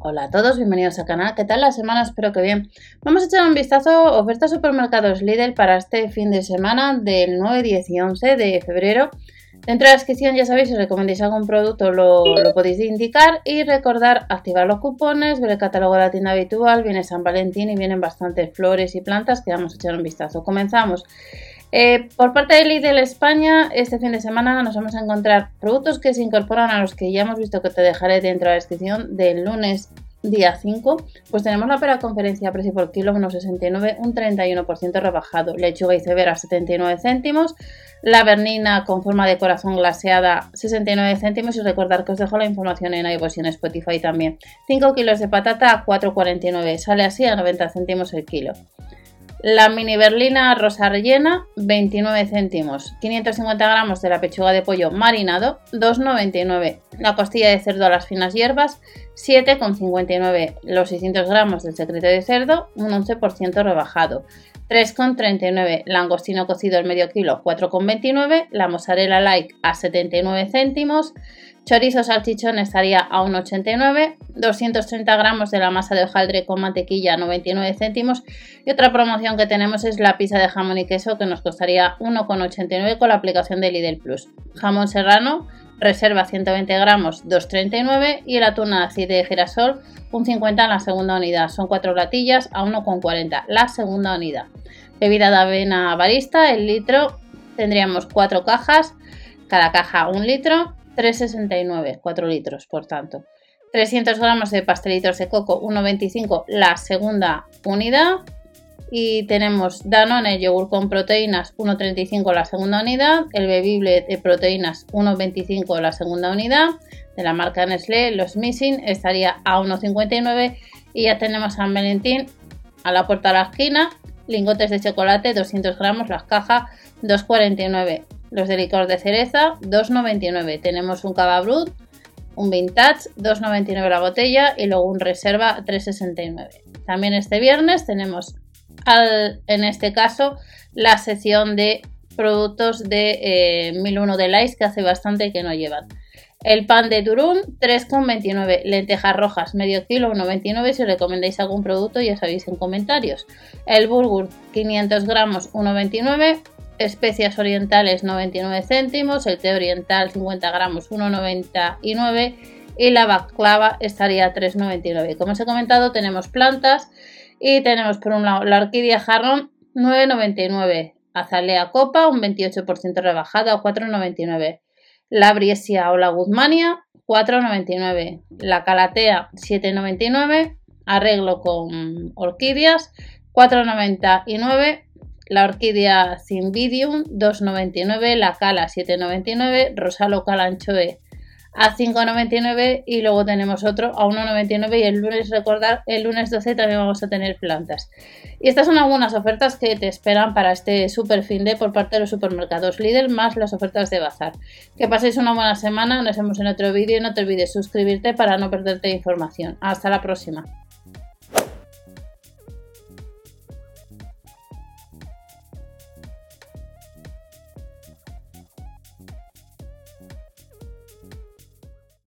Hola a todos, bienvenidos al canal. ¿Qué tal la semana? Espero que bien. Vamos a echar un vistazo ofertas supermercados Lidl para este fin de semana del 9, 10 y 11 de febrero. Dentro de la descripción ya sabéis, si recomendáis algún producto lo, podéis indicar y recordar activar los cupones, ver el catálogo de la tienda habitual, viene San Valentín y vienen bastantes flores y plantas que vamos a echar un vistazo. Comenzamos. Eh, por parte de Lidl España, este fin de semana nos vamos a encontrar productos que se incorporan a los que ya hemos visto que te dejaré dentro de la descripción del lunes día 5, pues tenemos la pera conferencia precio por kilo 1,69, un 31% rebajado, lechuga iceberg a 79 céntimos, la bernina con forma de corazón glaseada 69 céntimos. Y recordar que os dejo la información en iVoox y en Spotify también. 5 kilos de patata a 4,49, sale así a 90 céntimos el kilo. La mini berlina rosa rellena, 29 céntimos. 550 gramos de la pechuga de pollo marinado, 2,99. La costilla de cerdo a las finas hierbas, 7,59. Los 600 gramos del secreto de cerdo, un 11% rebajado. 3,39. Langostino cocido al medio kilo, 4,29. La mozzarella light a 79 céntimos. Chorizo salchichón estaría a 1,89. 230 gramos de la masa de hojaldre con mantequilla, 99 céntimos. Y otra promoción que tenemos es la pizza de jamón y queso que nos costaría 1,89 con la aplicación de Lidl Plus. Jamón serrano, reserva 120 gramos 2,39 y la tuna aceite de girasol un 50 en la segunda unidad. Son cuatro latillas a 1,40 la segunda unidad. Bebida de avena barista, el litro tendríamos cuatro cajas, cada caja un litro, 3,69, 4 litros por tanto. 300 gramos de pastelitos de coco, 1,25 la segunda unidad. Y tenemos Danone yogur con proteínas 1,35 la segunda unidad, el bebible de proteínas 1,25 la segunda unidad, de la marca Nestlé, los Missing estaría a 1,59 y ya tenemos San Valentín a la puerta de la esquina, lingotes de chocolate 200 gramos, las cajas 2,49, los de licor de cereza 2,99, tenemos un cava brut, un vintage 2,99 la botella. Y luego un reserva 3,69. También este viernes tenemos en este caso la sección de productos de 1001 eh, de Lice que hace bastante que no llevan. El pan de Turún 3,29. Lentejas rojas medio kilo 1,29. Si recomendáis algún producto ya sabéis en comentarios. El bulgur 500 gramos 1,29. Especias orientales 99 céntimos. El té oriental 50 gramos 1,99. Y la baklava estaría 3,99. Como os he comentado tenemos plantas y tenemos por un lado la orquídea jarrón 9,99. Azalea copa un 28% rebajada a 4,99. La briesia o la guzmania 4,99. La calatea 7,99. Arreglo con orquídeas 4,99. La orquídea Cymbidium 2,99. La cala 7,99. Rosalo calanchoe a 5,99 y luego tenemos otro a 1,99 y el lunes, recordar, el lunes 12 también vamos a tener plantas. Y estas son algunas ofertas que te esperan para este super fin de por parte de los supermercados Lidl más las ofertas de bazar. Que paséis una buena semana, nos vemos en otro vídeo y no te olvides suscribirte para no perderte información. Hasta la próxima.